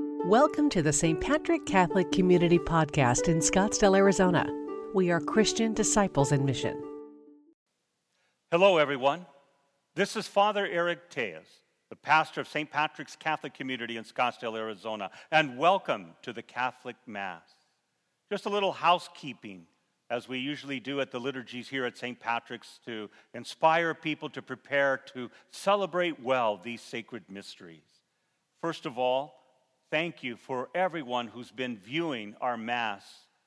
Welcome to the St. Patrick Catholic Community Podcast in Scottsdale, Arizona. We are Christian disciples in mission. Hello, everyone. This is Father Eric Tellez, the pastor of St. Patrick's Catholic Community in Scottsdale, Arizona, and welcome to the Catholic Mass. Just a little housekeeping, as we usually do at the liturgies here at St. Patrick's, to inspire people to prepare to celebrate well these sacred mysteries. First of all, thank you for everyone who's been viewing our Mass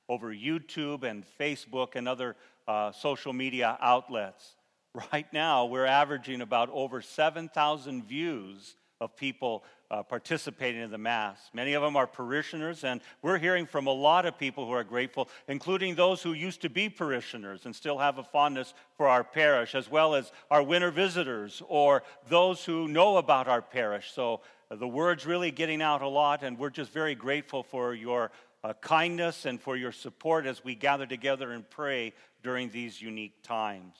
over YouTube and Facebook and other uh, social media outlets. Right now, we're averaging about over 7,000 views of people uh, participating in the Mass. Many of them are parishioners, and we're hearing from a lot of people who are grateful, including those who used to be parishioners and still have a fondness for our parish, as well as our winter visitors or those who know about our parish. So the word's really getting out a lot, and we're just very grateful for your uh, kindness and for your support as we gather together and pray during these unique times.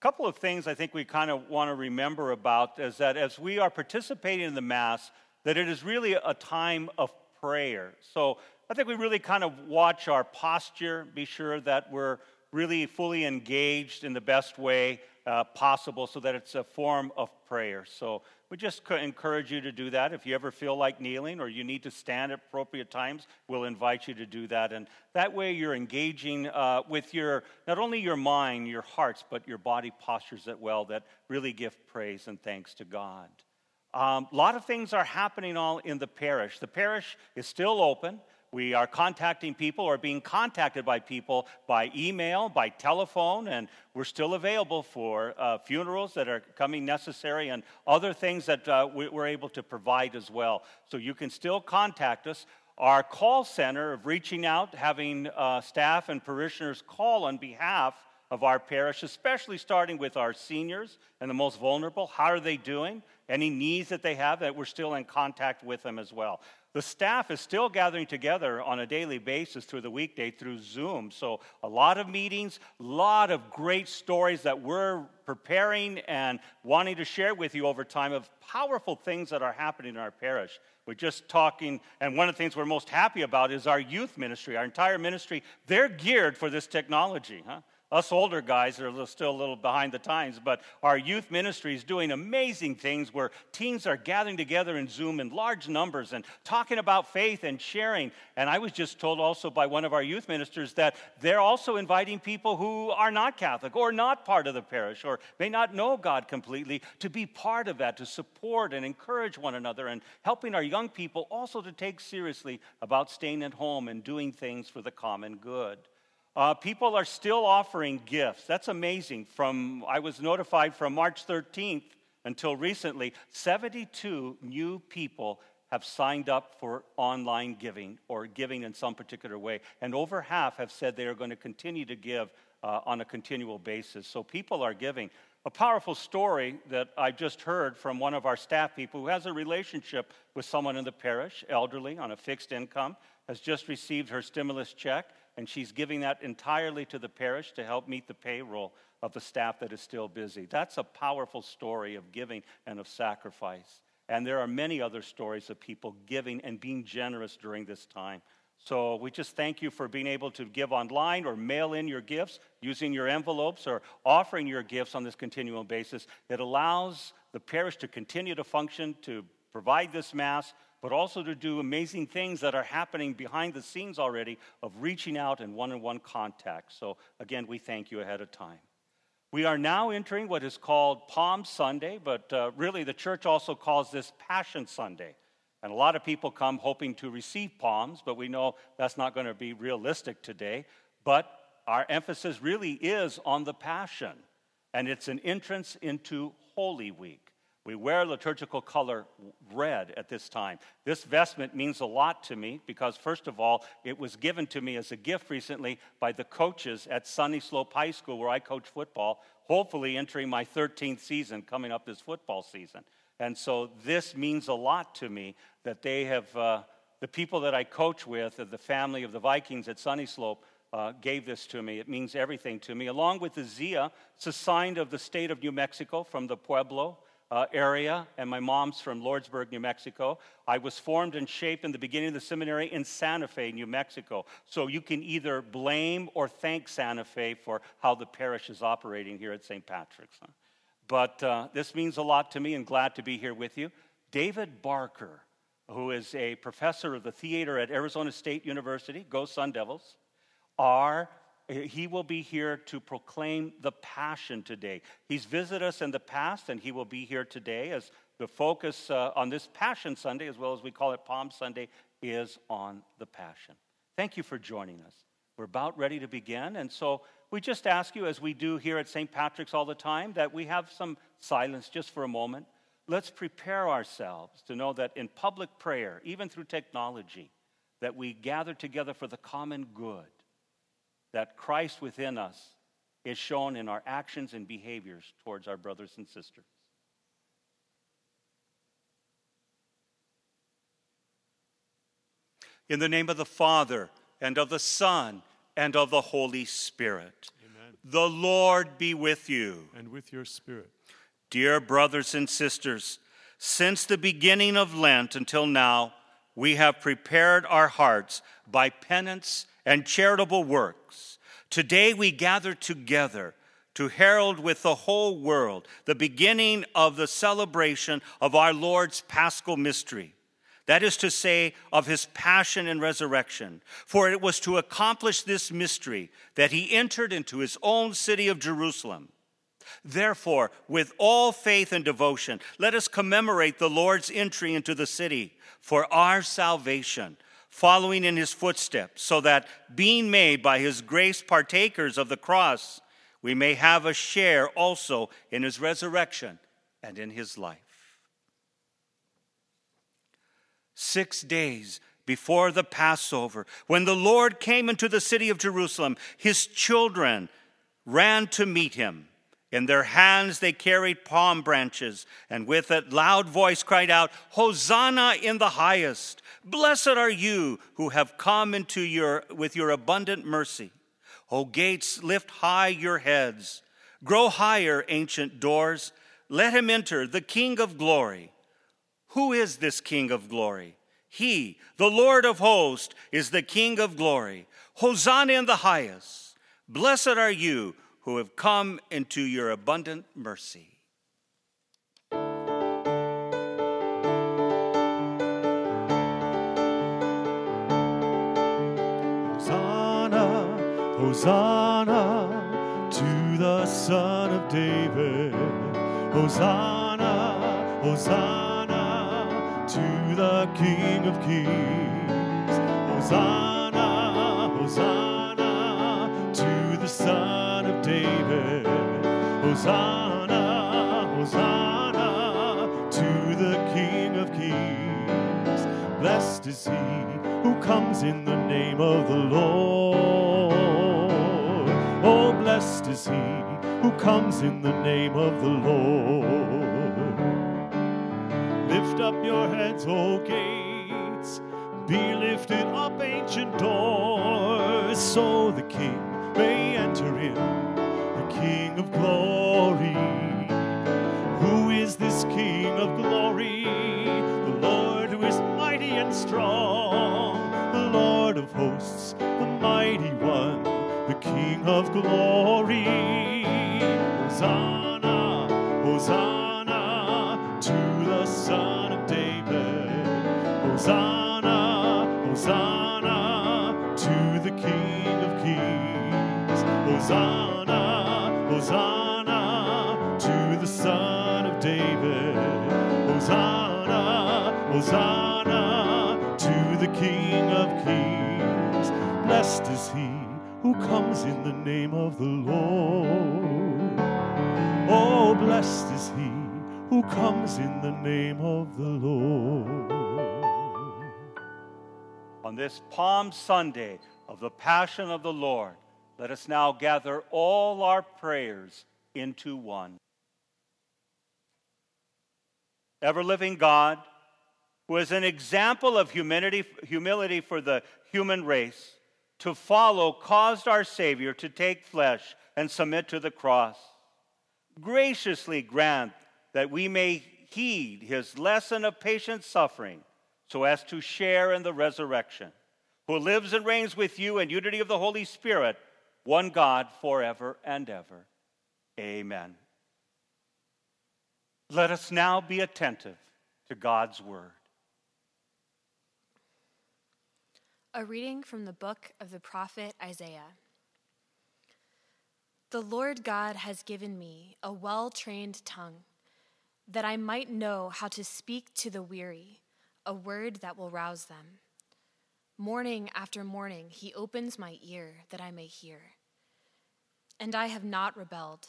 A couple of things I think we kind of want to remember about is that as we are participating in the Mass, that it is really a time of prayer. So I think we really kind of watch our posture, be sure that we're really fully engaged in the best way uh, possible so that it's a form of prayer. So we just encourage you to do that. If you ever feel like kneeling or you need to stand at appropriate times, we'll invite you to do that. And that way you're engaging uh, with your, not only your mind, your hearts, but your body postures as well that really give praise and thanks to God. Um, a lot of things are happening all in the parish. The parish is still open. We are contacting people or being contacted by people by email, by telephone, and we're still available for uh, funerals that are coming necessary and other things that uh, we're able to provide as well. So you can still contact us. Our call center of reaching out, having uh, staff and parishioners call on behalf of our parish, especially starting with our seniors and the most vulnerable. How are they doing? Any needs that they have, that we're still in contact with them as well. The staff is still gathering together on a daily basis through the weekday through Zoom. So, a lot of meetings, a lot of great stories that we're preparing and wanting to share with you over time of powerful things that are happening in our parish. We're just talking, and one of the things we're most happy about is our youth ministry, our entire ministry. They're geared for this technology. Huh? Us older guys are still a little behind the times, but our youth ministry is doing amazing things where teens are gathering together in Zoom in large numbers and talking about faith and sharing. And I was just told also by one of our youth ministers that they're also inviting people who are not Catholic or not part of the parish or may not know God completely to be part of that, to support and encourage one another and helping our young people also to take seriously about staying at home and doing things for the common good. Uh, people are still offering gifts. That's amazing. From I was notified from March 13th until recently, 72 new people have signed up for online giving or giving in some particular way, and over half have said they are going to continue to give uh, on a continual basis. So people are giving. A powerful story that I just heard from one of our staff people who has a relationship with someone in the parish, elderly, on a fixed income, has just received her stimulus check and she's giving that entirely to the parish to help meet the payroll of the staff that is still busy. That's a powerful story of giving and of sacrifice. And there are many other stories of people giving and being generous during this time. So we just thank you for being able to give online or mail in your gifts using your envelopes or offering your gifts on this continual basis. It allows the parish to continue to function, to provide this Mass, but also to do amazing things that are happening behind the scenes already of reaching out in one on one contact. So, again, we thank you ahead of time. We are now entering what is called Palm Sunday, but uh, really the church also calls this Passion Sunday. And a lot of people come hoping to receive palms, but we know that's not going to be realistic today. But our emphasis really is on the Passion, and it's an entrance into Holy Week. We wear liturgical color red at this time. This vestment means a lot to me because, first of all, it was given to me as a gift recently by the coaches at Sunnyslope High School, where I coach football, hopefully entering my 13th season coming up this football season. And so this means a lot to me that they have, uh, the people that I coach with, the family of the Vikings at Sunnyslope, uh, gave this to me. It means everything to me. Along with the Zia, it's a sign of the state of New Mexico from the Pueblo uh, area, and my mom's from Lordsburg, New Mexico. I was formed and shaped in the beginning of the seminary in Santa Fe, New Mexico. So you can either blame or thank Santa Fe for how the parish is operating here at St. Patrick's. But uh, this means a lot to me and glad to be here with you. David Barker, who is a professor of the theater at Arizona State University, go Sun Devils, are he will be here to proclaim the passion today. He's visited us in the past, and he will be here today as the focus uh, on this Passion Sunday, as well as we call it Palm Sunday, is on the passion. Thank you for joining us. We're about ready to begin, and so we just ask you, as we do here at St. Patrick's all the time, that we have some silence just for a moment. Let's prepare ourselves to know that in public prayer, even through technology, that we gather together for the common good that Christ within us is shown in our actions and behaviors towards our brothers and sisters. In the name of the Father, and of the Son, and of the Holy Spirit. Amen. The Lord be with you. And with your spirit. Dear brothers and sisters, since the beginning of Lent until now, we have prepared our hearts by penance and charitable works. Today we gather together to herald with the whole world the beginning of the celebration of our Lord's paschal mystery. That is to say, of his passion and resurrection. For it was to accomplish this mystery that he entered into his own city of Jerusalem. Therefore, with all faith and devotion, let us commemorate the Lord's entry into the city for our salvation following in his footsteps, so that, being made by his grace partakers of the cross, we may have a share also in his resurrection and in his life. Six days before the Passover, when the Lord came into the city of Jerusalem, his children ran to meet him. In their hands they carried palm branches, and with a loud voice cried out, Hosanna in the highest! Blessed are you who have come into your with your abundant mercy. O gates, lift high your heads. Grow higher, ancient doors. Let him enter, the King of glory. Who is this King of glory? He, the Lord of hosts, is the King of glory. Hosanna in the highest. Blessed are you who have come into your abundant mercy. Hosanna Hosanna to the Son of David. Hosanna, Hosanna to the King of Kings. Hosanna, Hosanna to the Son. Hosanna, Hosanna to the King of Kings. Blessed is he who comes in the name of the Lord. Oh, blessed is he who comes in the name of the Lord. Lift up your heads, O gates, be lifted up, ancient doors, so the King may enter in, King of glory. Who is this King of glory? The Lord who is mighty and strong, the Lord of hosts, the mighty one the King of glory. Hosanna, Hosanna to the Son of David. Hosanna, Hosanna to the King of kings. Hosanna, Hosanna to the Son of David. Hosanna, Hosanna to the King of kings. Blessed is he who comes in the name of the Lord. Oh, blessed is he who comes in the name of the Lord. On this Palm Sunday of the Passion of the Lord, let us now gather all our prayers into one. Ever living God, who is an example of humility, humility for the human race, to follow caused our Savior to take flesh and submit to the cross. Graciously grant that we may heed his lesson of patient suffering so as to share in the resurrection, who lives and reigns with you in unity of the Holy Spirit, one God forever and ever. Amen. Let us now be attentive to God's word. A reading from the book of the prophet Isaiah. The Lord God has given me a well trained tongue, that I might know how to speak to the weary, a word that will rouse them. Morning after morning, he opens my ear that I may hear. And I have not rebelled,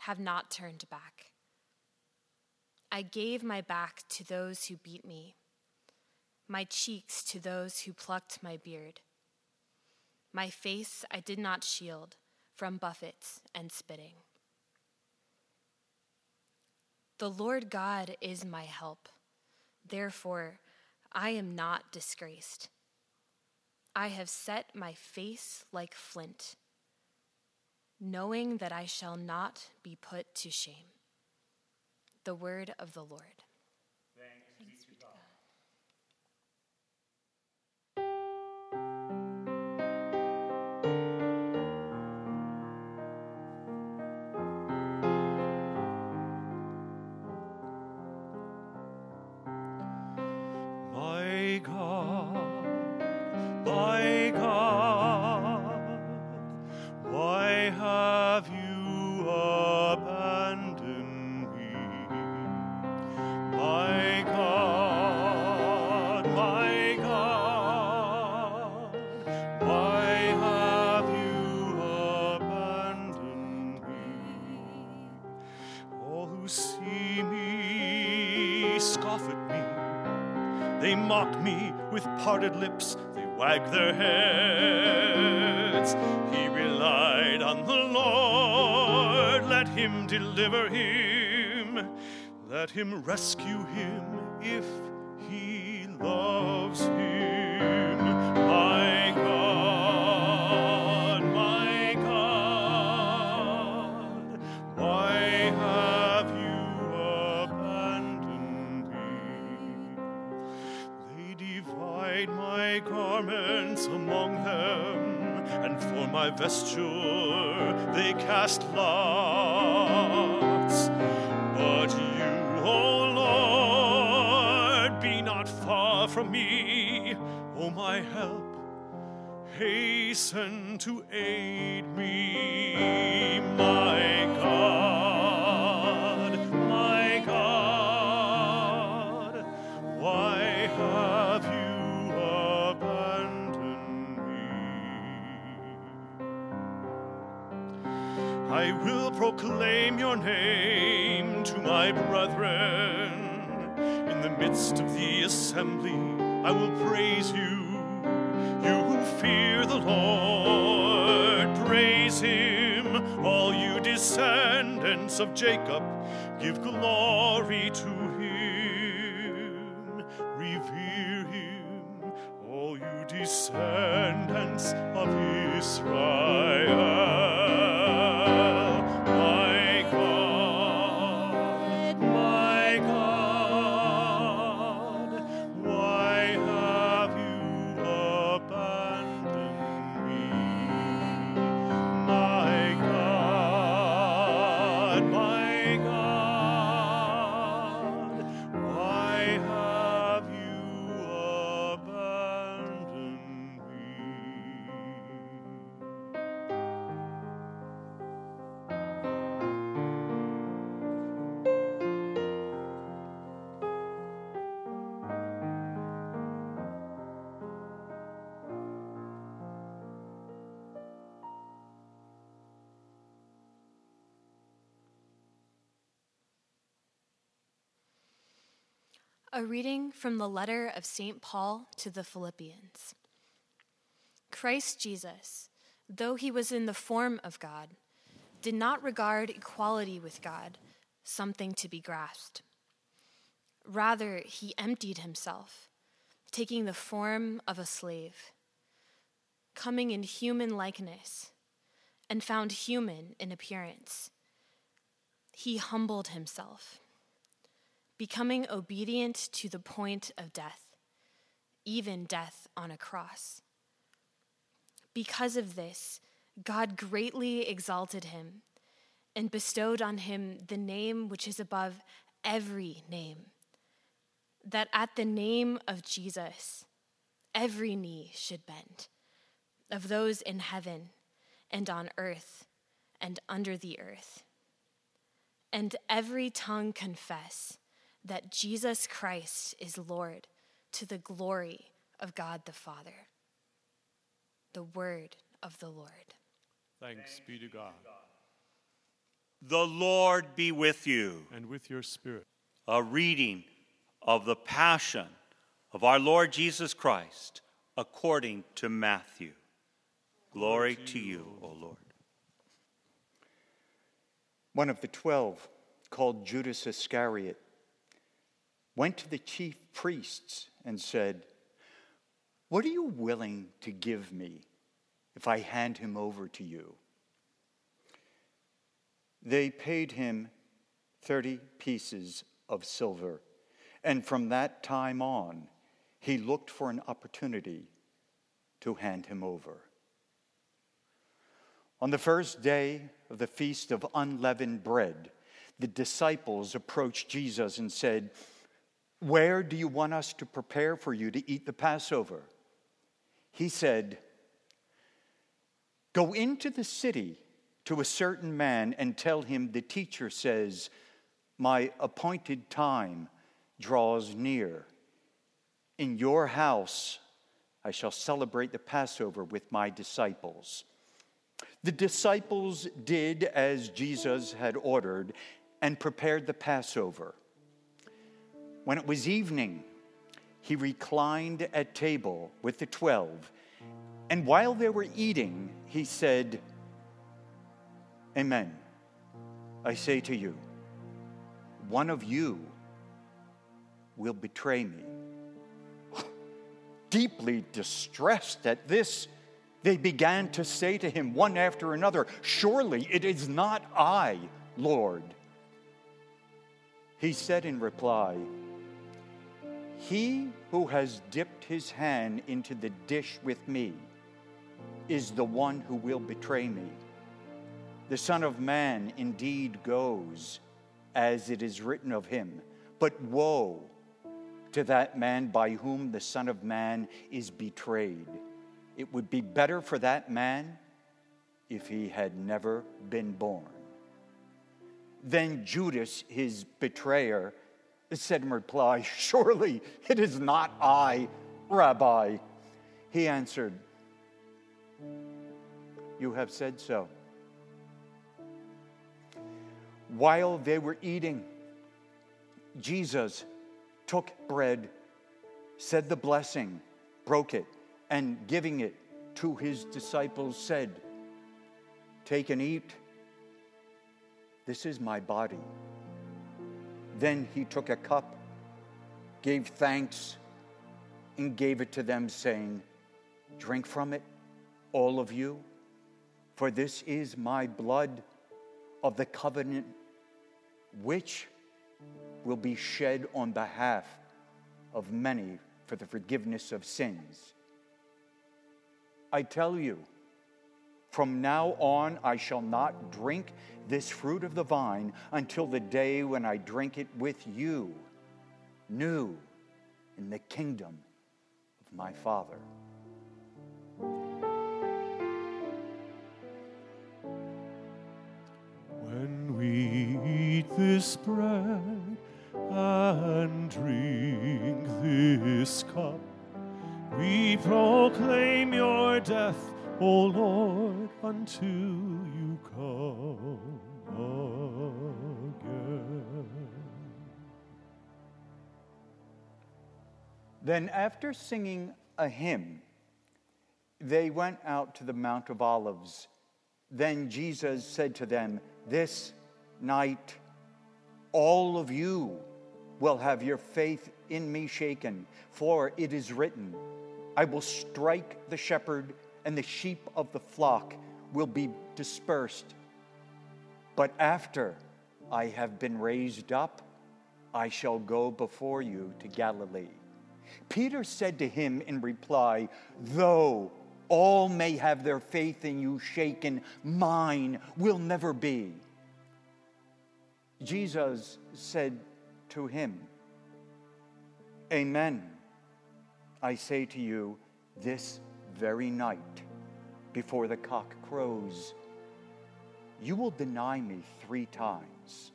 have not turned back. I gave my back to those who beat me, my cheeks to those who plucked my beard. My face I did not shield from buffets and spitting. The Lord God is my help. Therefore, I am not disgraced. I have set my face like flint, knowing that I shall not be put to shame. The word of the Lord. Wag their heads. He relied on the Lord, let him deliver him, let him rescue him if help. Hasten to aid me, my God, my God. Why have you abandoned me? I will proclaim your name to my brethren. In the midst of the assembly, I will praise you. You who fear the Lord, praise him. All you descendants of Jacob, give glory to him. Revere him, all you descendants of Israel. A reading from the letter of St. Paul to the Philippians. Christ Jesus, though he was in the form of God, did not regard equality with God something to be grasped. Rather, he emptied himself, taking the form of a slave, coming in human likeness, and found human in appearance. He humbled himself becoming obedient to the point of death, even death on a cross. Because of this, God greatly exalted him and bestowed on him the name which is above every name, that at the name of Jesus, every knee should bend, of those in heaven and on earth and under the earth, and every tongue confess that Jesus Christ is Lord to the glory of God the Father. The word of the Lord. Thanks be to God. The Lord be with you. And with your spirit. A reading of the Passion of our Lord Jesus Christ according to Matthew. Glory to you, O Lord. One of the twelve, called Judas Iscariot, went to the chief priests and said, What are you willing to give me if I hand him over to you? They paid him 30 pieces of silver, and from that time on, he looked for an opportunity to hand him over. On the first day of the feast of unleavened bread, the disciples approached Jesus and said, Where do you want us to prepare for you to eat the Passover? He said, Go into the city to a certain man and tell him the teacher says, My appointed time draws near. In your house I shall celebrate the Passover with my disciples. The disciples did as Jesus had ordered and prepared the Passover. When it was evening, he reclined at table with the twelve, and while they were eating, he said, Amen. I say to you, one of you will betray me. Deeply distressed at this, they began to say to him one after another, Surely it is not I, Lord. He said in reply, He who has dipped his hand into the dish with me is the one who will betray me. The Son of Man indeed goes as it is written of him, but woe to that man by whom the Son of Man is betrayed. It would be better for that man if he had never been born. Then Judas, his betrayer, said in reply, Surely it is not I, Rabbi. He answered, You have said so. While they were eating, Jesus took bread, said the blessing, broke it, and giving it to his disciples, said, Take and eat. This is my body. Then he took a cup, gave thanks, and gave it to them, saying, Drink from it, all of you, for this is my blood of the covenant, which will be shed on behalf of many for the forgiveness of sins. I tell you, from now on I shall not drink this fruit of the vine until the day when I drink it with you, new in the kingdom of my Father. When we eat this bread and drink this cup, we proclaim your death, O Lord, until you come again. Then, after singing a hymn, they went out to the Mount of Olives. Then Jesus said to them, This night all of you will have your faith in me shaken, for it is written, I will strike the shepherd, and the sheep of the flock will be dispersed. But after I have been raised up, I shall go before you to Galilee. Peter said to him in reply, Though all may have their faith in you shaken, mine will never be. Jesus said to him, Amen. I say to you, this very night, before the cock crows, you will deny me three times.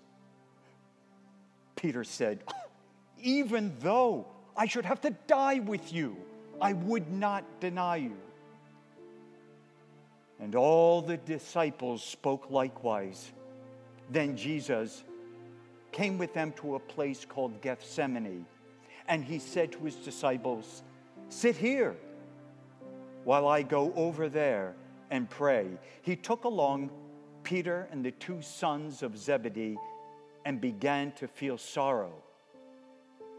Peter said, oh, Even though I should have to die with you, I would not deny you. And all the disciples spoke likewise. Then Jesus came with them to a place called Gethsemane, and he said to his disciples, Sit here while I go over there and pray. He took along Peter and the two sons of Zebedee and began to feel sorrow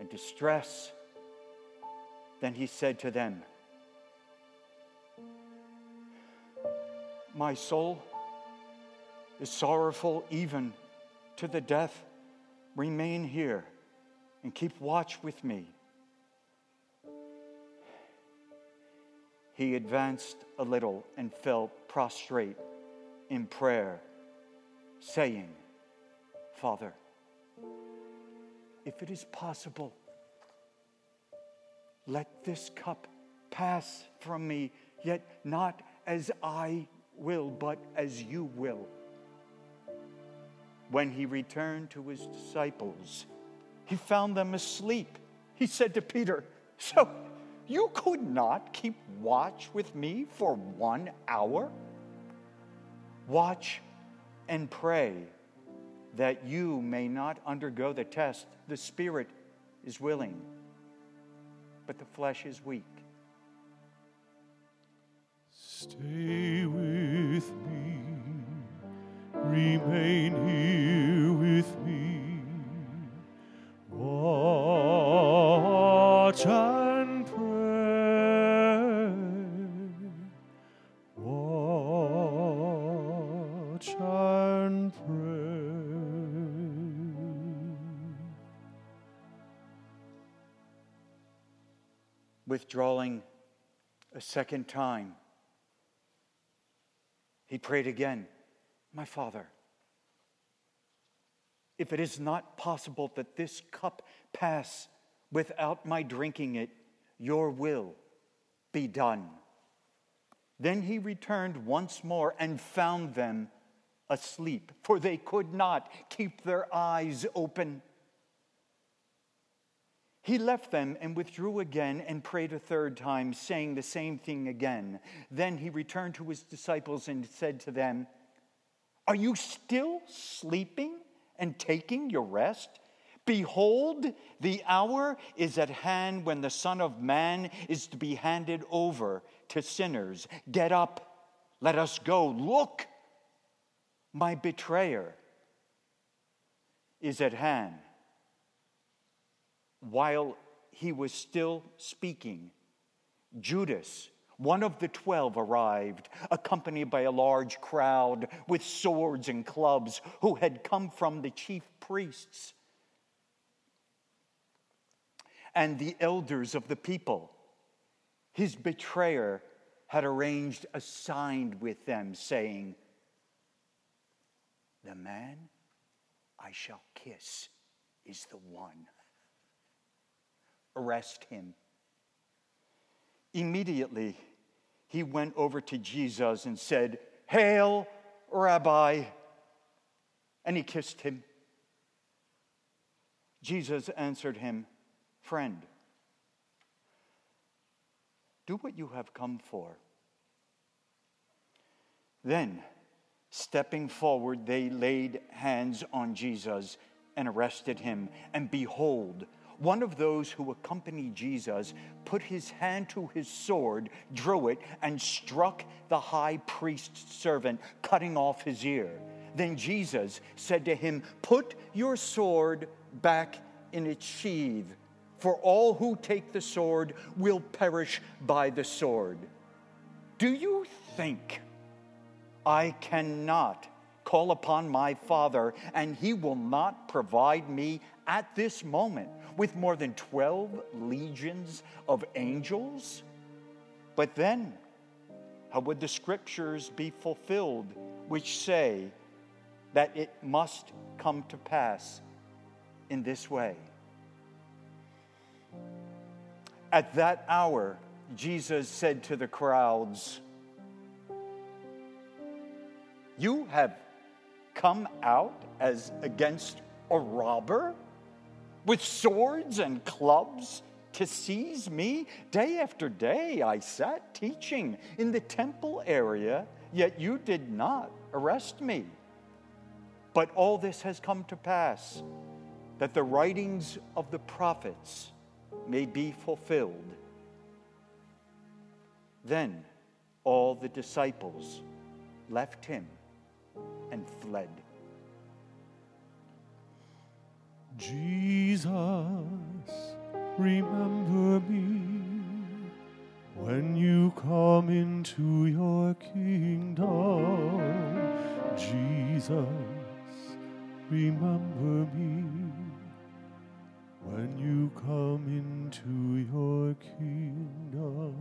and distress. Then he said to them, My soul is sorrowful even to the death. Remain here and keep watch with me. He advanced a little and fell prostrate in prayer, saying, Father, if it is possible, let this cup pass from me, yet not as I will, but as you will. When he returned to his disciples, he found them asleep. He said to Peter, So you could not keep watch with me for one hour? Watch and pray that you may not undergo the test. The spirit is willing, but the flesh is weak. Stay with me, remain here with me. Watch and Withdrawing a second time, he prayed again, My Father, if it is not possible that this cup pass without my drinking it, your will be done. Then he returned once more and found them asleep, for they could not keep their eyes open. He left them and withdrew again and prayed a third time, saying the same thing again. Then he returned to his disciples and said to them, Are you still sleeping and taking your rest? Behold, the hour is at hand when the Son of Man is to be handed over to sinners. Get up, let us go. Look, my betrayer is at hand. While he was still speaking, Judas, one of the twelve, arrived, accompanied by a large crowd with swords and clubs who had come from the chief priests and the elders of the people. His betrayer had arranged a sign with them, saying, The man I shall kiss is the one. Arrest him. Immediately, he went over to Jesus and said, Hail, Rabbi! And he kissed him. Jesus answered him, Friend, do what you have come for. Then, stepping forward, they laid hands on Jesus and arrested him. And behold, one of those who accompanied Jesus put his hand to his sword, drew it, and struck the high priest's servant, cutting off his ear. Then Jesus said to him, Put your sword back in its sheath, for all who take the sword will perish by the sword. Do you think I cannot call upon my Father and he will not provide me at this moment with more than 12 legions of angels? But then, how would the scriptures be fulfilled which say that it must come to pass in this way? At that hour, Jesus said to the crowds, You have come out as against a robber with swords and clubs to seize me? Day after day I sat teaching in the temple area, yet you did not arrest me. But all this has come to pass that the writings of the prophets may be fulfilled. Then all the disciples left him and fled. Jesus, remember me when you come into your kingdom. Jesus, remember me when you come into your kingdom.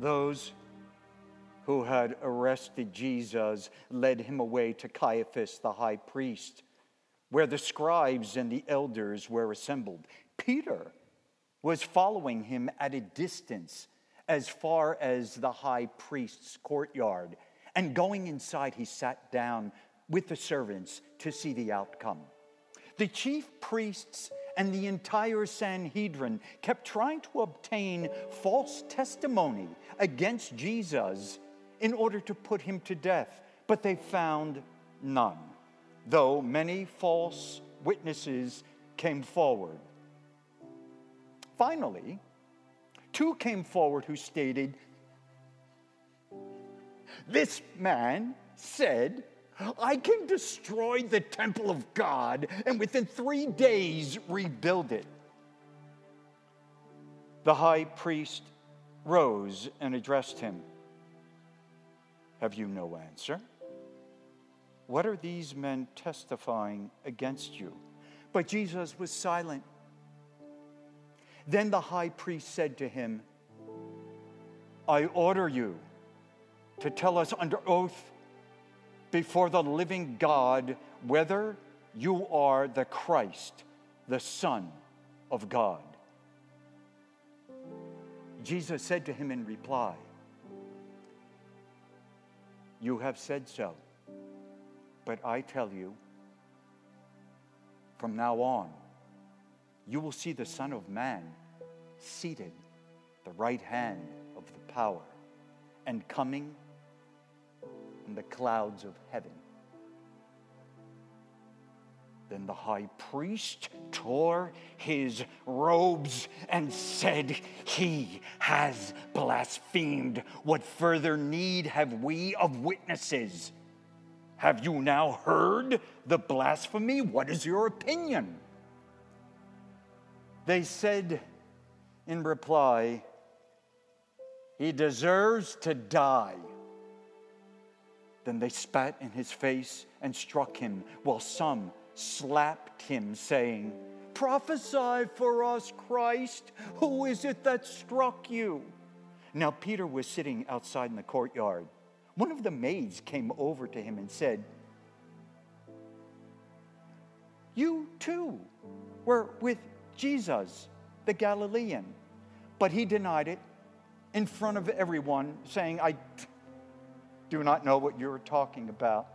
Those who had arrested Jesus led him away to Caiaphas the high priest, where the scribes and the elders were assembled. Peter was following him at a distance as far as the high priest's courtyard. And going inside, he sat down with the servants to see the outcome. The chief priests and the entire Sanhedrin kept trying to obtain false testimony against Jesus in order to put him to death, but they found none, though many false witnesses came forward. Finally, two came forward who stated, This man said, I can destroy the temple of God and within three days rebuild it. The high priest rose and addressed him. Have you no answer? What are these men testifying against you? But Jesus was silent. Then the high priest said to him, I order you to tell us under oath before the living God whether you are the Christ, the Son of God. Jesus said to him in reply, You have said so, but I tell you, from now on, you will see the Son of Man seated at the right hand of the power and coming in the clouds of heaven. Then the high priest tore his robes and said, He has blasphemed. What further need have we of witnesses? Have you now heard the blasphemy? What is your opinion? They said in reply, He deserves to die. Then they spat in his face and struck him, while some slapped him, saying, Prophesy for us, Christ. Who is it that struck you? Now Peter was sitting outside in the courtyard. One of the maids came over to him and said, You too were with Jesus, the Galilean. But he denied it in front of everyone, saying, I do not know what you're talking about.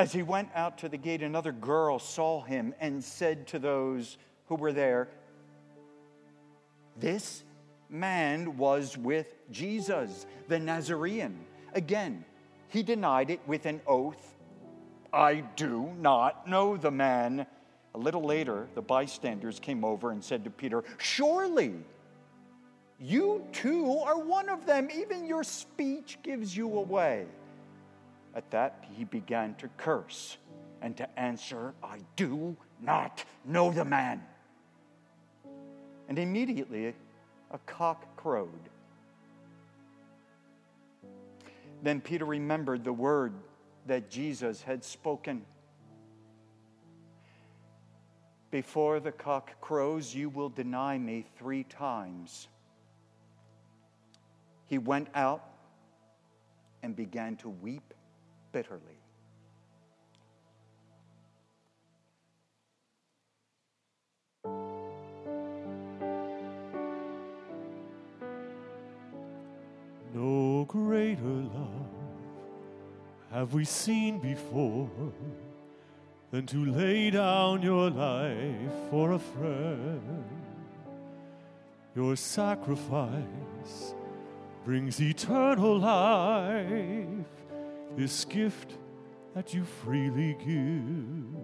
As he went out to the gate, another girl saw him and said to those who were there, This man was with Jesus, the Nazarene. Again, he denied it with an oath I do not know the man. A little later, the bystanders came over and said to Peter, Surely you too are one of them. Even your speech gives you away. At that, he began to curse and to answer, I do not know the man. And immediately a cock crowed. Then Peter remembered the word that Jesus had spoken. Before the cock crows, you will deny me three times. He went out and began to weep bitterly. No greater love have we seen before than to lay down your life for a friend. Your sacrifice brings eternal life, this gift that you freely give.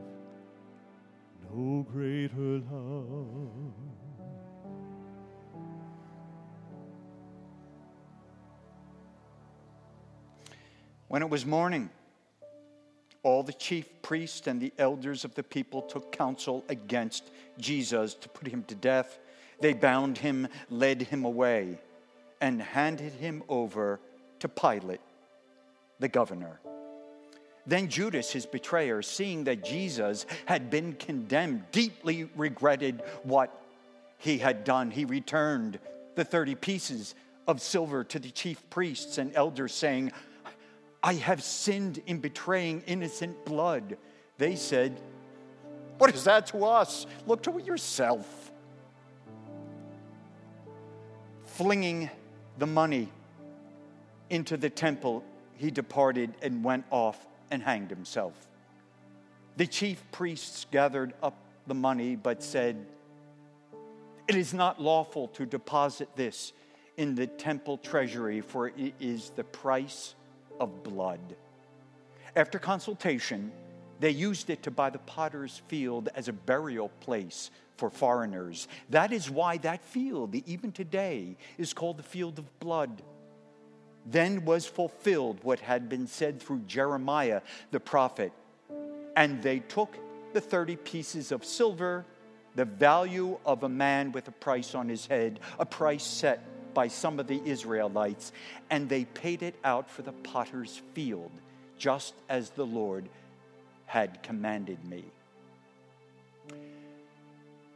No greater love. When it was morning, all the chief priests and the elders of the people took counsel against Jesus to put him to death. They bound him, led him away, and handed him over to Pilate, the governor. Then Judas, his betrayer, seeing that Jesus had been condemned, deeply regretted what he had done. He returned the 30 pieces of silver to the chief priests and elders, saying, I have sinned in betraying innocent blood. They said, What is that to us? Look to it yourself. Flinging the money into the temple, he departed and went off and hanged himself. The chief priests gathered up the money, but said, It is not lawful to deposit this in the temple treasury, for it is the price of blood. After consultation, they used it to buy the potter's field as a burial place for foreigners. That is why that field, even today, is called the field of blood. Then was fulfilled what had been said through Jeremiah the prophet. And they took the 30 pieces of silver, the value of a man with a price on his head, a price set by some of the Israelites, and they paid it out for the potter's field, just as the Lord had commanded me.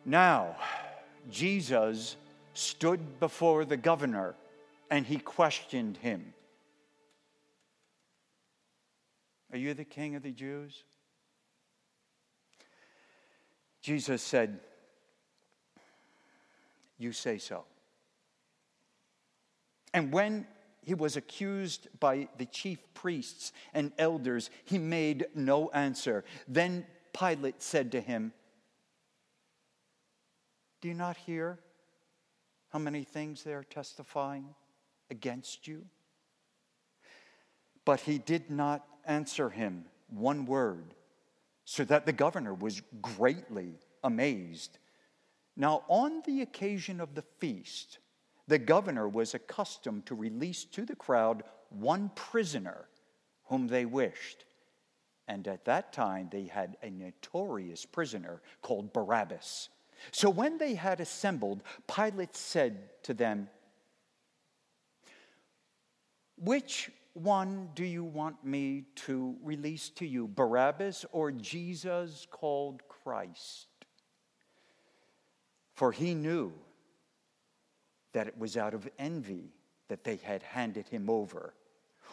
Now, Jesus stood before the governor and he questioned him Are you the king of the Jews? Jesus said, You say so. And when he was accused by the chief priests and elders, he made no answer. Then Pilate said to him, Do you not hear how many things they are testifying against you? But he did not answer him one word, so that the governor was greatly amazed. Now, on the occasion of the feast, the governor was accustomed to release to the crowd one prisoner whom they wished. And at that time, they had a notorious prisoner called Barabbas. So when they had assembled, Pilate said to them, Which one do you want me to release to you, Barabbas or Jesus called Christ? For he knew that it was out of envy that they had handed him over.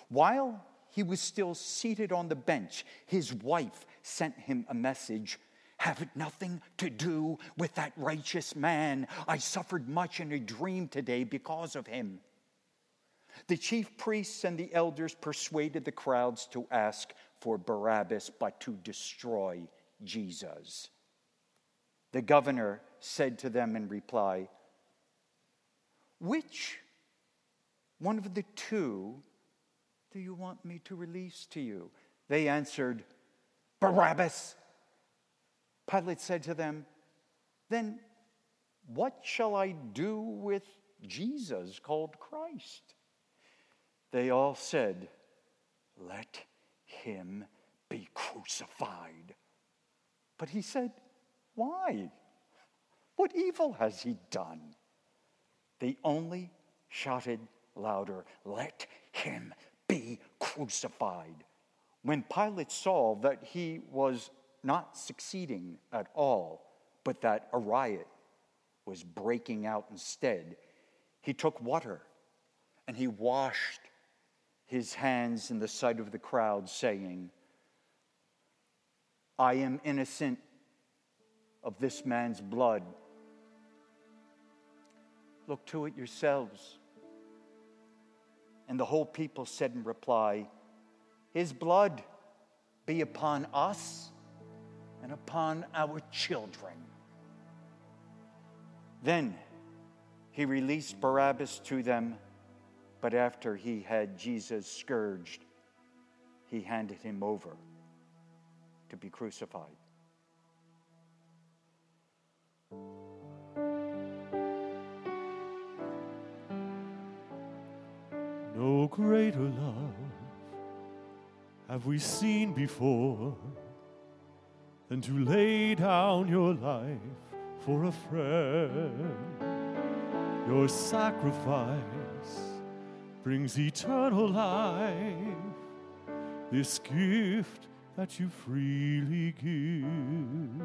While he was still seated on the bench, his wife sent him a message Have nothing to do with that righteous man. I suffered much in a dream today because of him. The chief priests and the elders persuaded the crowds to ask for Barabbas, but to destroy Jesus. The governor said to them in reply, which one of the two do you want me to release to you? They answered, Barabbas. Pilate said to them, Then what shall I do with Jesus called Christ? They all said, Let him be crucified. But he said, Why? What evil has he done? They only shouted louder, Let him be crucified. When Pilate saw that he was not succeeding at all, but that a riot was breaking out instead, he took water and he washed his hands in the sight of the crowd, saying, I am innocent of this man's blood. Look to it yourselves. And the whole people said in reply, His blood be upon us and upon our children. Then he released Barabbas to them, but after he had Jesus scourged, he handed him over to be crucified. No greater love have we seen before than to lay down your life for a friend. Your sacrifice brings eternal life, this gift that you freely give.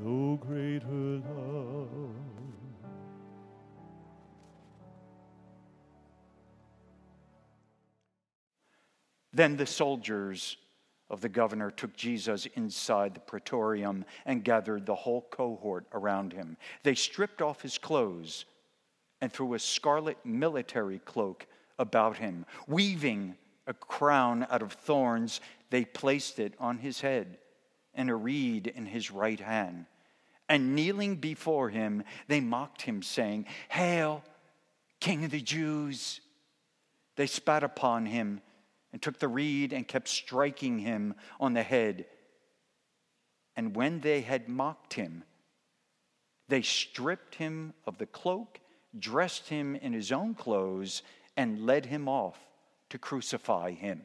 No greater love. Then the soldiers of the governor took Jesus inside the praetorium and gathered the whole cohort around him. They stripped off his clothes and threw a scarlet military cloak about him. Weaving a crown out of thorns, they placed it on his head and a reed in his right hand. And kneeling before him, they mocked him, saying, Hail, King of the Jews! They spat upon him and took the reed and kept striking him on the head. And when they had mocked him, they stripped him of the cloak, dressed him in his own clothes, and led him off to crucify him.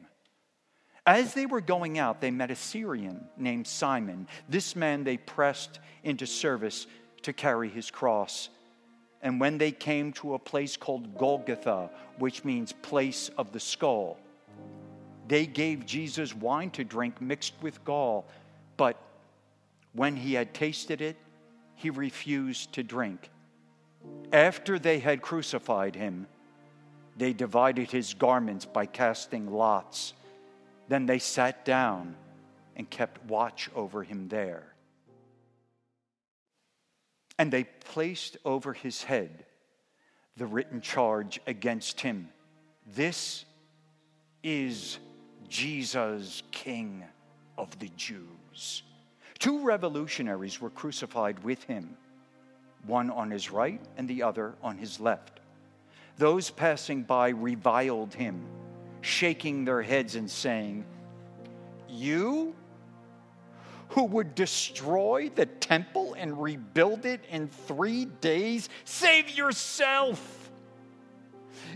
As they were going out, they met a Cyrenian named Simon. This man they pressed into service to carry his cross. And when they came to a place called Golgotha, which means place of the skull, they gave Jesus wine to drink mixed with gall, but when he had tasted it, he refused to drink. After they had crucified him, they divided his garments by casting lots. Then they sat down and kept watch over him there. And they placed over his head the written charge against him This is Jesus, King of the Jews. Two revolutionaries were crucified with him, one on his right and the other on his left. Those passing by reviled him, shaking their heads and saying, You who would destroy the temple and rebuild it in three days, save yourself.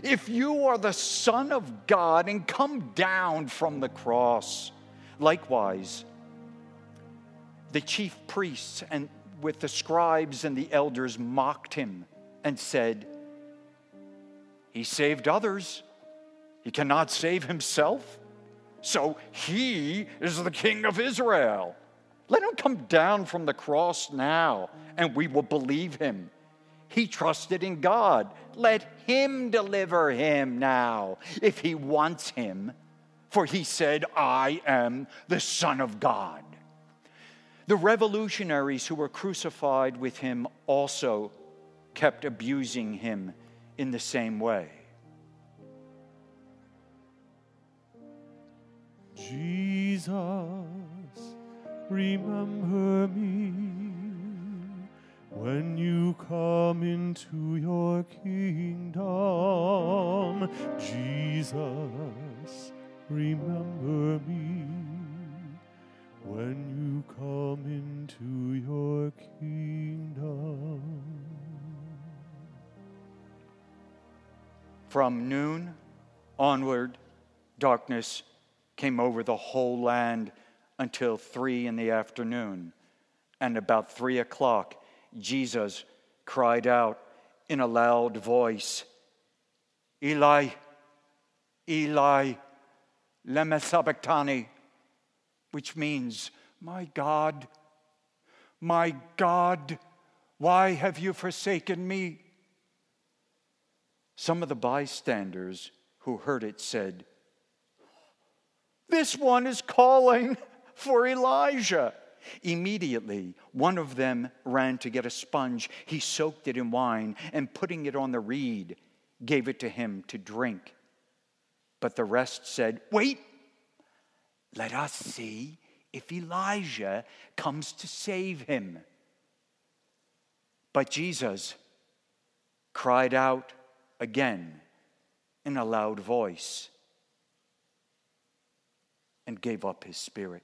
If you are the Son of God and come down from the cross, likewise, the chief priests and with the scribes and the elders mocked him and said, He saved others, he cannot save himself. So he is the king of Israel. Let him come down from the cross now, and we will believe him. He trusted in God. Let Him deliver him now if He wants him. For He said, I am the Son of God. The revolutionaries who were crucified with Him also kept abusing Him in the same way. Jesus, remember me when you come into your kingdom, Jesus, remember me. When you come into your kingdom. From noon onward, darkness came over the whole land until three in the afternoon. And about three o'clock, Jesus cried out in a loud voice, Eli, Eli, lema sabachthani, which means, My God, my God, why have you forsaken me? Some of the bystanders who heard it said, This one is calling for Elijah. Immediately, one of them ran to get a sponge. He soaked it in wine and, putting it on the reed, gave it to him to drink. But the rest said, Wait, let us see if Elijah comes to save him. But Jesus cried out again in a loud voice and gave up his spirit.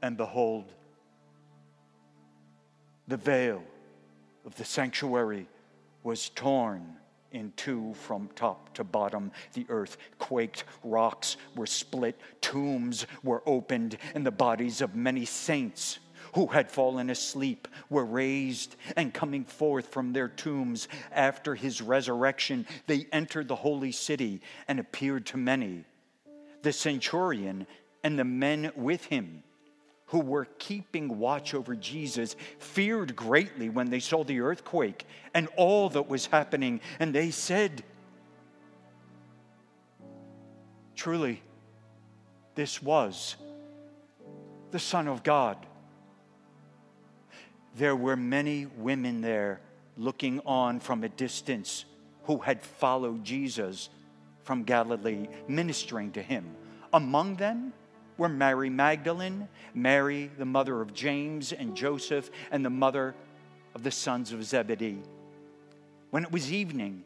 And behold, the veil of the sanctuary was torn in two from top to bottom. The earth quaked, rocks were split, tombs were opened, and the bodies of many saints who had fallen asleep were raised and coming forth from their tombs after his resurrection they entered the holy city and appeared to many the centurion and the men with him who were keeping watch over Jesus feared greatly when they saw the earthquake and all that was happening. And they said, Truly, this was the Son of God. There were many women there looking on from a distance who had followed Jesus from Galilee, ministering to him. Among them, were Mary Magdalene, Mary, the mother of James and Joseph, and the mother of the sons of Zebedee. When it was evening,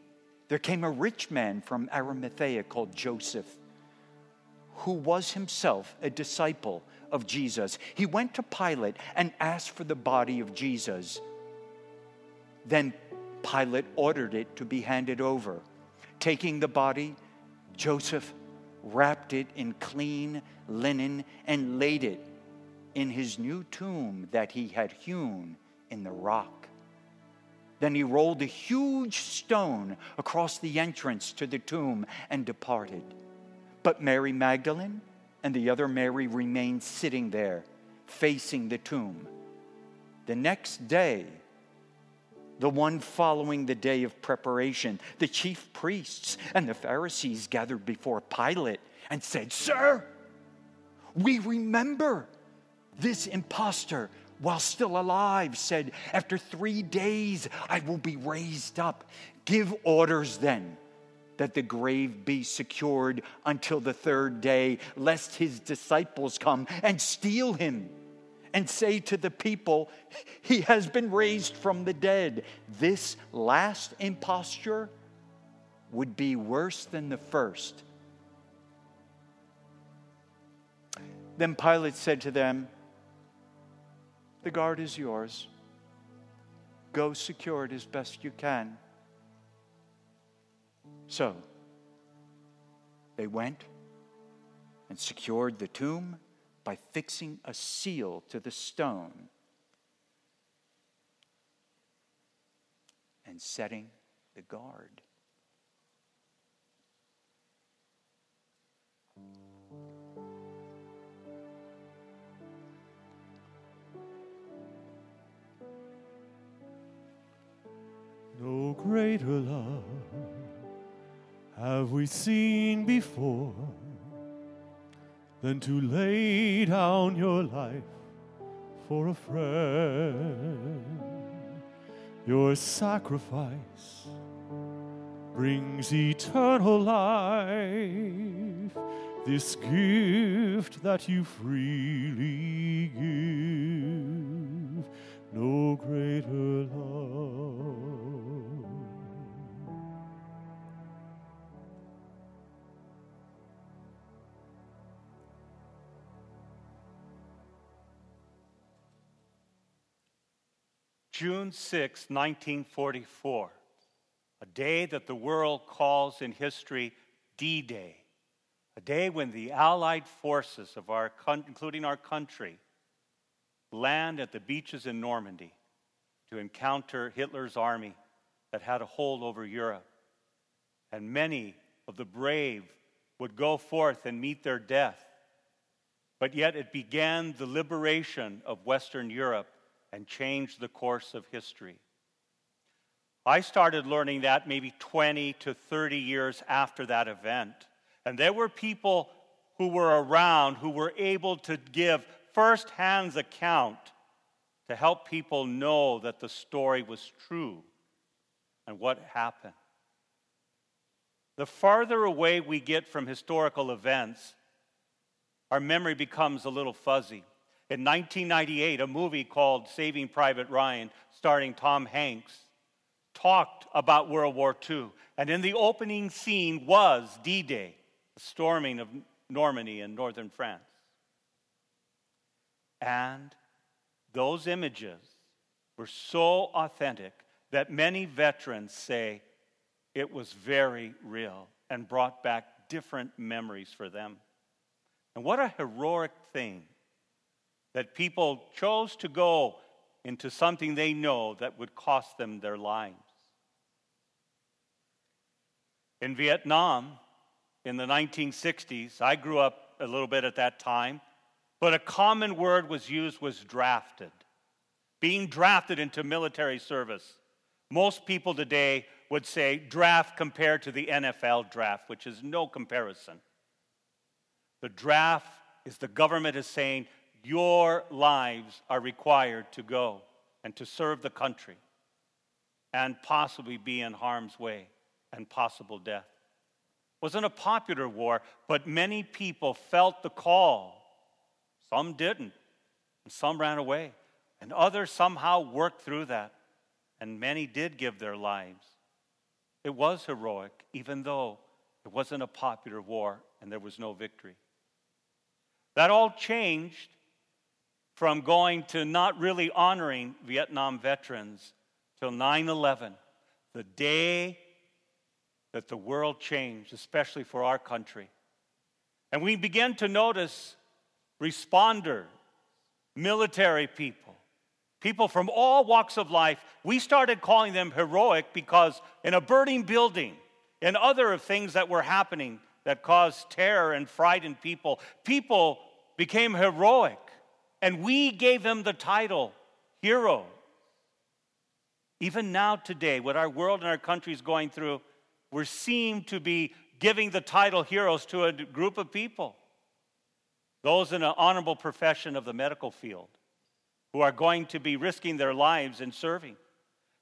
there came a rich man from Arimathea called Joseph, who was himself a disciple of Jesus. He went to Pilate and asked for the body of Jesus. Then Pilate ordered it to be handed over. Taking the body, Joseph wrapped it in clean linen and laid it in his new tomb that he had hewn in the rock. Then he rolled a huge stone across the entrance to the tomb and departed. But Mary Magdalene and the other Mary remained sitting there, facing the tomb. The next day, the one following the day of preparation, the chief priests and the Pharisees gathered before Pilate and said, Sir, we remember this impostor while still alive said, After three days I will be raised up. Give orders then that the grave be secured until the third day, lest his disciples come and steal him and say to the people, He has been raised from the dead. This last imposture would be worse than the first. Then Pilate said to them, The guard is yours. Go secure it as best you can. So they went and secured the tomb by fixing a seal to the stone and setting the guard. No greater love have we seen before than to lay down your life for a friend. Your sacrifice brings eternal life, this gift that you freely give, no greater love. June 6, 1944, a day that the world calls in history D Day, a day when the Allied forces of our, including our country, land at the beaches in Normandy to encounter Hitler's army that had a hold over Europe. And many of the brave would go forth and meet their death. But yet it began the liberation of Western Europe and changed the course of history. I started learning that maybe 20 to 30 years after that event. And there were people who were around who were able to give firsthand account to help people know that the story was true and what happened. The farther away we get from historical events, our memory becomes a little fuzzy. In 1998, a movie called Saving Private Ryan, starring Tom Hanks, talked about World War II. And in the opening scene was D Day, the storming of Normandy in northern France. And those images were so authentic that many veterans say it was very real and brought back different memories for them. And what a heroic thing that people chose to go into something they know that would cost them their lives. In Vietnam in the 1960s, I grew up a little bit at that time, but a common word was used was drafted. Being drafted into military service. Most people today would say draft compared to the NFL draft, which is no comparison. The draft is the government is saying your lives are required to go and to serve the country and possibly be in harm's way and possible death. It wasn't a popular war, but many people felt the call. Some didn't, and some ran away, and others somehow worked through that, and many did give their lives. It was heroic, even though it wasn't a popular war and there was no victory. That all changed from going to not really honoring Vietnam veterans till 9 11, the day that the world changed, especially for our country. And we began to notice responder, military people, people from all walks of life. We started calling them heroic because in a burning building and other things that were happening that caused terror and frightened people, people became heroic. And we gave them the title hero. Even now, today, what our world and our country is going through, we seem to be giving the title heroes to a group of people. Those in an honorable profession of the medical field who are going to be risking their lives in serving.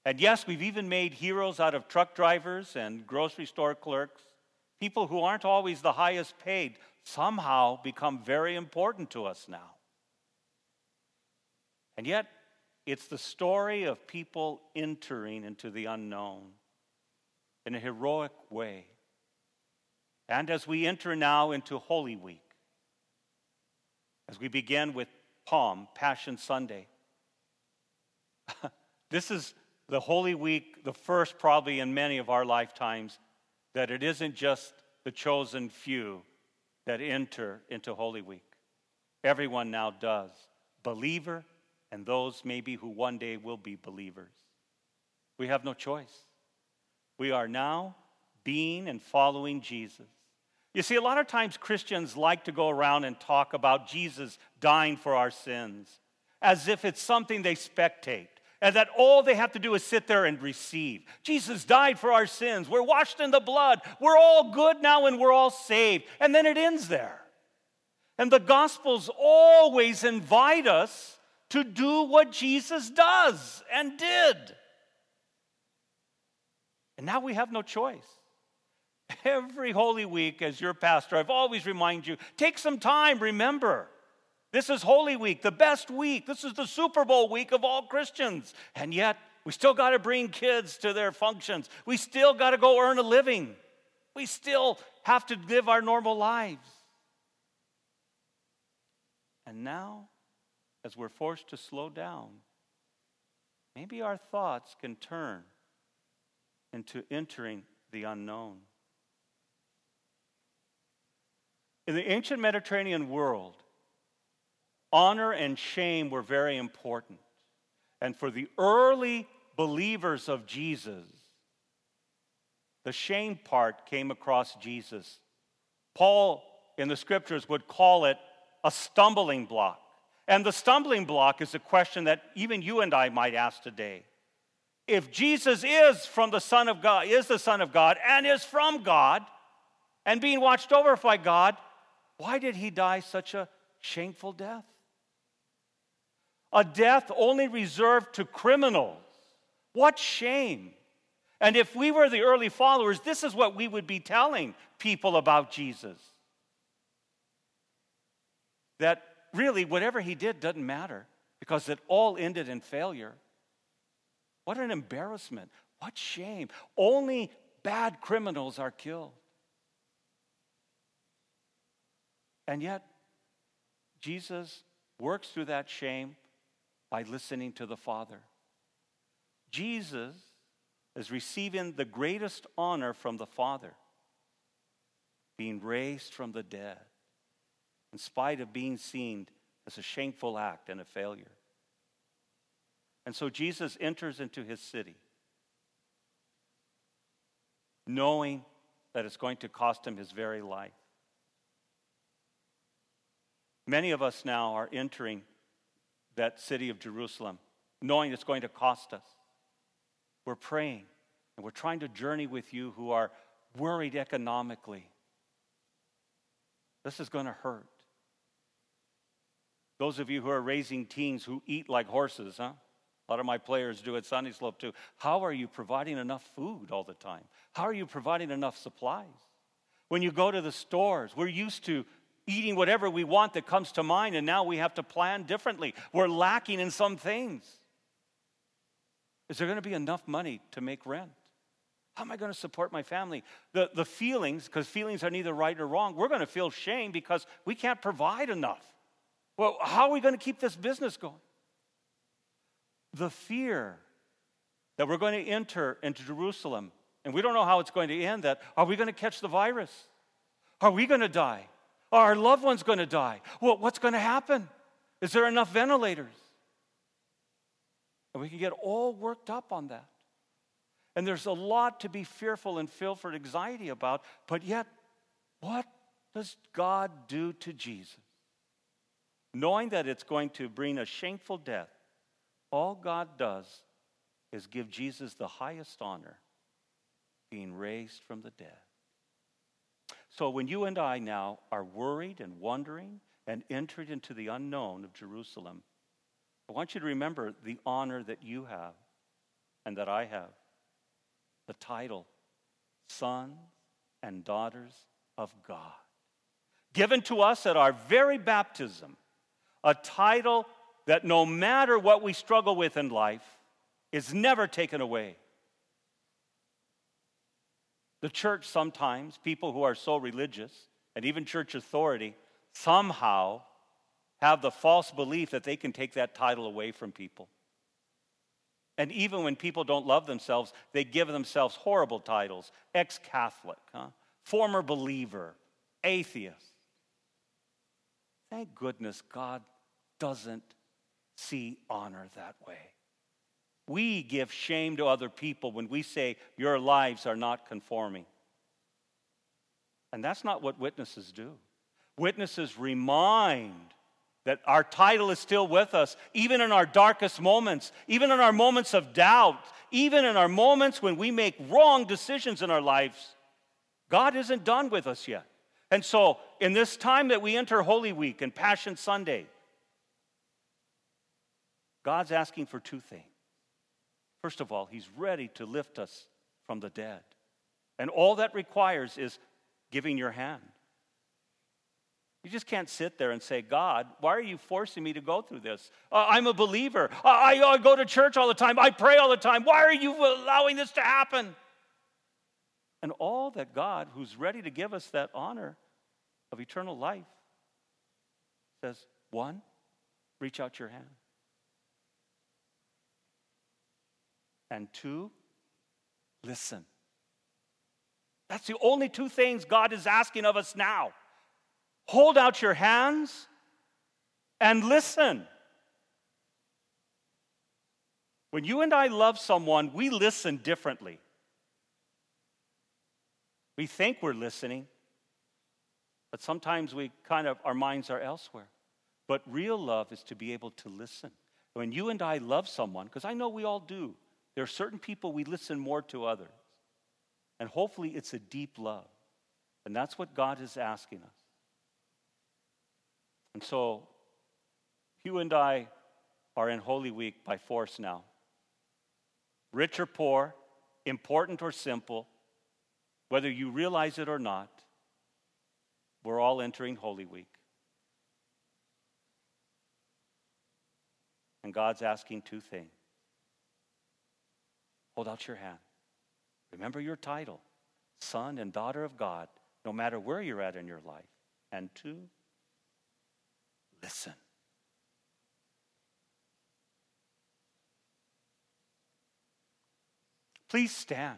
And yes, we've even made heroes out of truck drivers and grocery store clerks, people who aren't always the highest paid, somehow become very important to us now. And yet, it's the story of people entering into the unknown in a heroic way. And as we enter now into Holy Week, as we begin with Palm, Passion Sunday, this is the Holy Week, the first probably in many of our lifetimes, that it isn't just the chosen few that enter into Holy Week. Everyone now does, believer and those maybe who one day will be believers. We have no choice. We are now being and following Jesus. You see, a lot of times Christians like to go around and talk about Jesus dying for our sins as if it's something they spectate and that all they have to do is sit there and receive. Jesus died for our sins. We're washed in the blood. We're all good now and we're all saved. And then it ends there. And the Gospels always invite us to do what Jesus does and did. And now we have no choice. Every Holy Week, as your pastor, I've always remind you take some time, remember. This is Holy Week, the best week. This is the Super Bowl week of all Christians. And yet, we still got to bring kids to their functions. We still got to go earn a living. We still have to live our normal lives. And now, as we're forced to slow down, maybe our thoughts can turn into entering the unknown. In the ancient Mediterranean world, honor and shame were very important. And for the early believers of Jesus, the shame part came across Jesus. Paul in the scriptures would call it a stumbling block. And the stumbling block is a question that even you and I might ask today. If Jesus is from the Son of God, is the Son of God, and is from God, and being watched over by God, why did he die such a shameful death? A death only reserved to criminals. What shame! And if we were the early followers, this is what we would be telling people about Jesus. That really, whatever he did doesn't matter because it all ended in failure. What an embarrassment. What shame. Only bad criminals are killed. And yet, Jesus works through that shame by listening to the Father. Jesus is receiving the greatest honor from the Father, being raised from the dead, in spite of being seen as a shameful act and a failure. And so Jesus enters into his city, knowing that it's going to cost him his very life. Many of us now are entering that city of Jerusalem, knowing it's going to cost us. We're praying and we're trying to journey with you who are worried economically. This is going to hurt. Those of you who are raising teens who eat like horses, huh? A lot of my players do at Sunnyslope too. How are you providing enough food all the time? How are you providing enough supplies? When you go to the stores, we're used to eating whatever we want that comes to mind, and now we have to plan differently. We're lacking in some things. Is there going to be enough money to make rent? How am I going to support my family? The, the feelings, because feelings are neither right or wrong, we're going to feel shame because we can't provide enough. Well, how are we going to keep this business going? The fear that we're going to enter into Jerusalem, and we don't know how it's going to end, that are we going to catch the virus? Are we going to die? Are our loved ones going to die? Well, what's going to happen? Is there enough ventilators? And we can get all worked up on that. And there's a lot to be fearful and filled for anxiety about, but yet, what does God do to Jesus? Knowing that it's going to bring a shameful death, all God does is give Jesus the highest honor, being raised from the dead. So when you and I now are worried and wondering and entered into the unknown of Jerusalem, I want you to remember the honor that you have and that I have the title sons and daughters of God. Given to us at our very baptism, a title that no matter what we struggle with in life is never taken away. The church sometimes, people who are so religious, and even church authority, somehow have the false belief that they can take that title away from people. And even when people don't love themselves, they give themselves horrible titles ex Catholic, huh? former believer, atheist. Thank goodness God doesn't see honor that way. We give shame to other people when we say your lives are not conforming. And that's not what witnesses do. Witnesses remind that our title is still with us, even in our darkest moments, even in our moments of doubt, even in our moments when we make wrong decisions in our lives. God isn't done with us yet. And so, in this time that we enter Holy Week and Passion Sunday, God's asking for two things. First of all, He's ready to lift us from the dead. And all that requires is giving your hand. You just can't sit there and say, God, why are you forcing me to go through this? Uh, I'm a believer. I, I go to church all the time. I pray all the time. Why are you allowing this to happen? And all that God, who's ready to give us that honor of eternal life, says, one, reach out your hand. And two, listen. That's the only two things God is asking of us now. Hold out your hands and listen. When you and I love someone, we listen differently. We think we're listening, but sometimes we kind of, our minds are elsewhere. But real love is to be able to listen. When you and I love someone, because I know we all do, there are certain people we listen more to others. And hopefully it's a deep love. And that's what God is asking us. And so, you and I are in Holy Week by force now. Rich or poor, important or simple, whether you realize it or not, we're all entering Holy Week. And God's asking two things hold out your hand. Remember your title, son and daughter of God, no matter where you're at in your life. And two, listen. Please stand.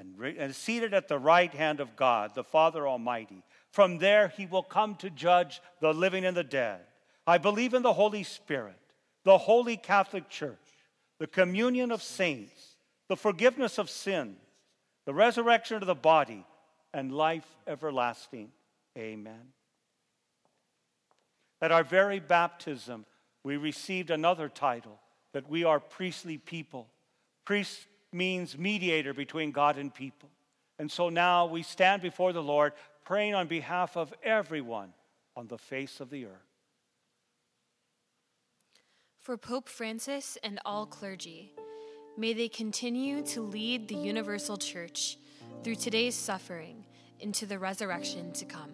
and, re- and seated at the right hand of God, the Father Almighty. From there, he will come to judge the living and the dead. I believe in the Holy Spirit, the holy Catholic Church, the communion of saints, the forgiveness of sins, the resurrection of the body, and life everlasting. Amen. At our very baptism, we received another title that we are priestly people. Priest means mediator between God and people. And so now we stand before the Lord praying on behalf of everyone on the face of the earth. For Pope Francis and all clergy, may they continue to lead the universal church through today's suffering into the resurrection to come.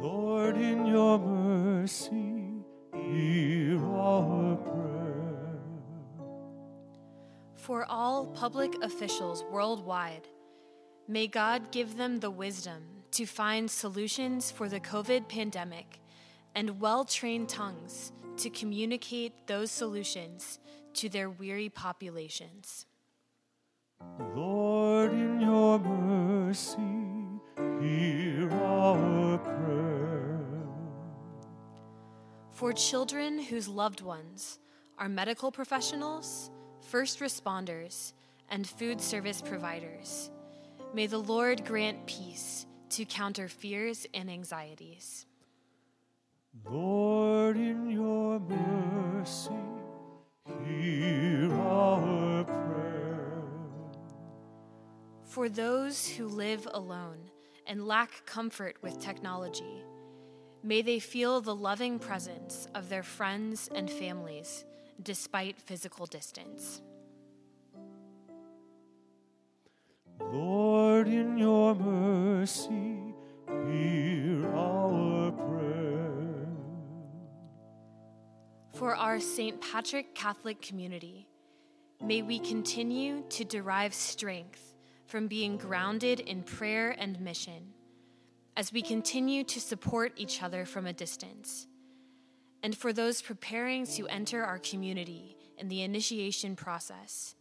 Lord, in your mercy, hear our prayer. For all public officials worldwide, may God give them the wisdom to find solutions for the COVID pandemic and well trained tongues to communicate those solutions to their weary populations. Lord, in your mercy, hear our prayer. For children whose loved ones are medical professionals, first responders, and food service providers, may the Lord grant peace to counter fears and anxieties. Lord, in your mercy, hear our prayer. For those who live alone and lack comfort with technology, may they feel the loving presence of their friends and families despite physical distance. Lord, in your mercy, hear our prayer. For our St. Patrick Catholic community, may we continue to derive strength from being grounded in prayer and mission as we continue to support each other from a distance. And for those preparing to enter our community in the initiation process,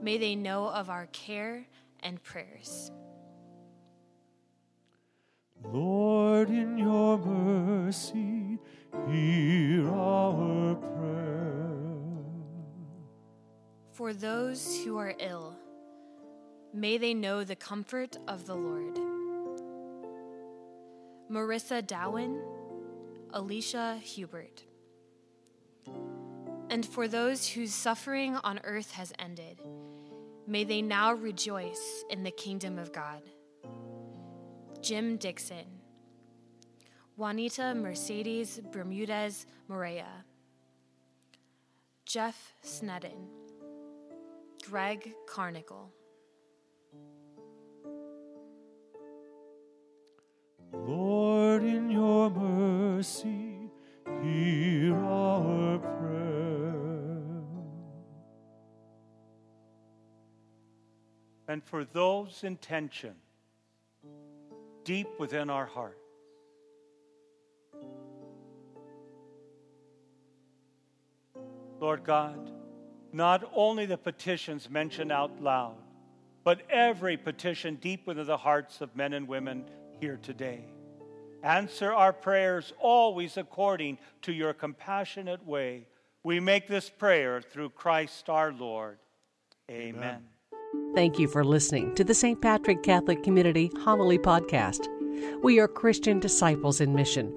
may they know of our care and prayers. Lord, in your mercy, hear our prayer. For those who are ill, may they know the comfort of the Lord. Marissa Dowen, Alicia Hubert. And for those whose suffering on earth has ended, may they now rejoice in the kingdom of God. Jim Dixon, Juanita Mercedes Bermudez Morea, Jeff Snedden, Greg Carnicle. Lord, in your mercy, mercy, hear our prayer. And for those intentions deep within our heart, Lord God, not only the petitions mentioned out loud, but every petition deep within the hearts of men and women here today. Answer our prayers always according to your compassionate way. We make this prayer through Christ our Lord. Amen. Amen. Thank you for listening to the St. Patrick Catholic Community Homily Podcast. We are Christian disciples in mission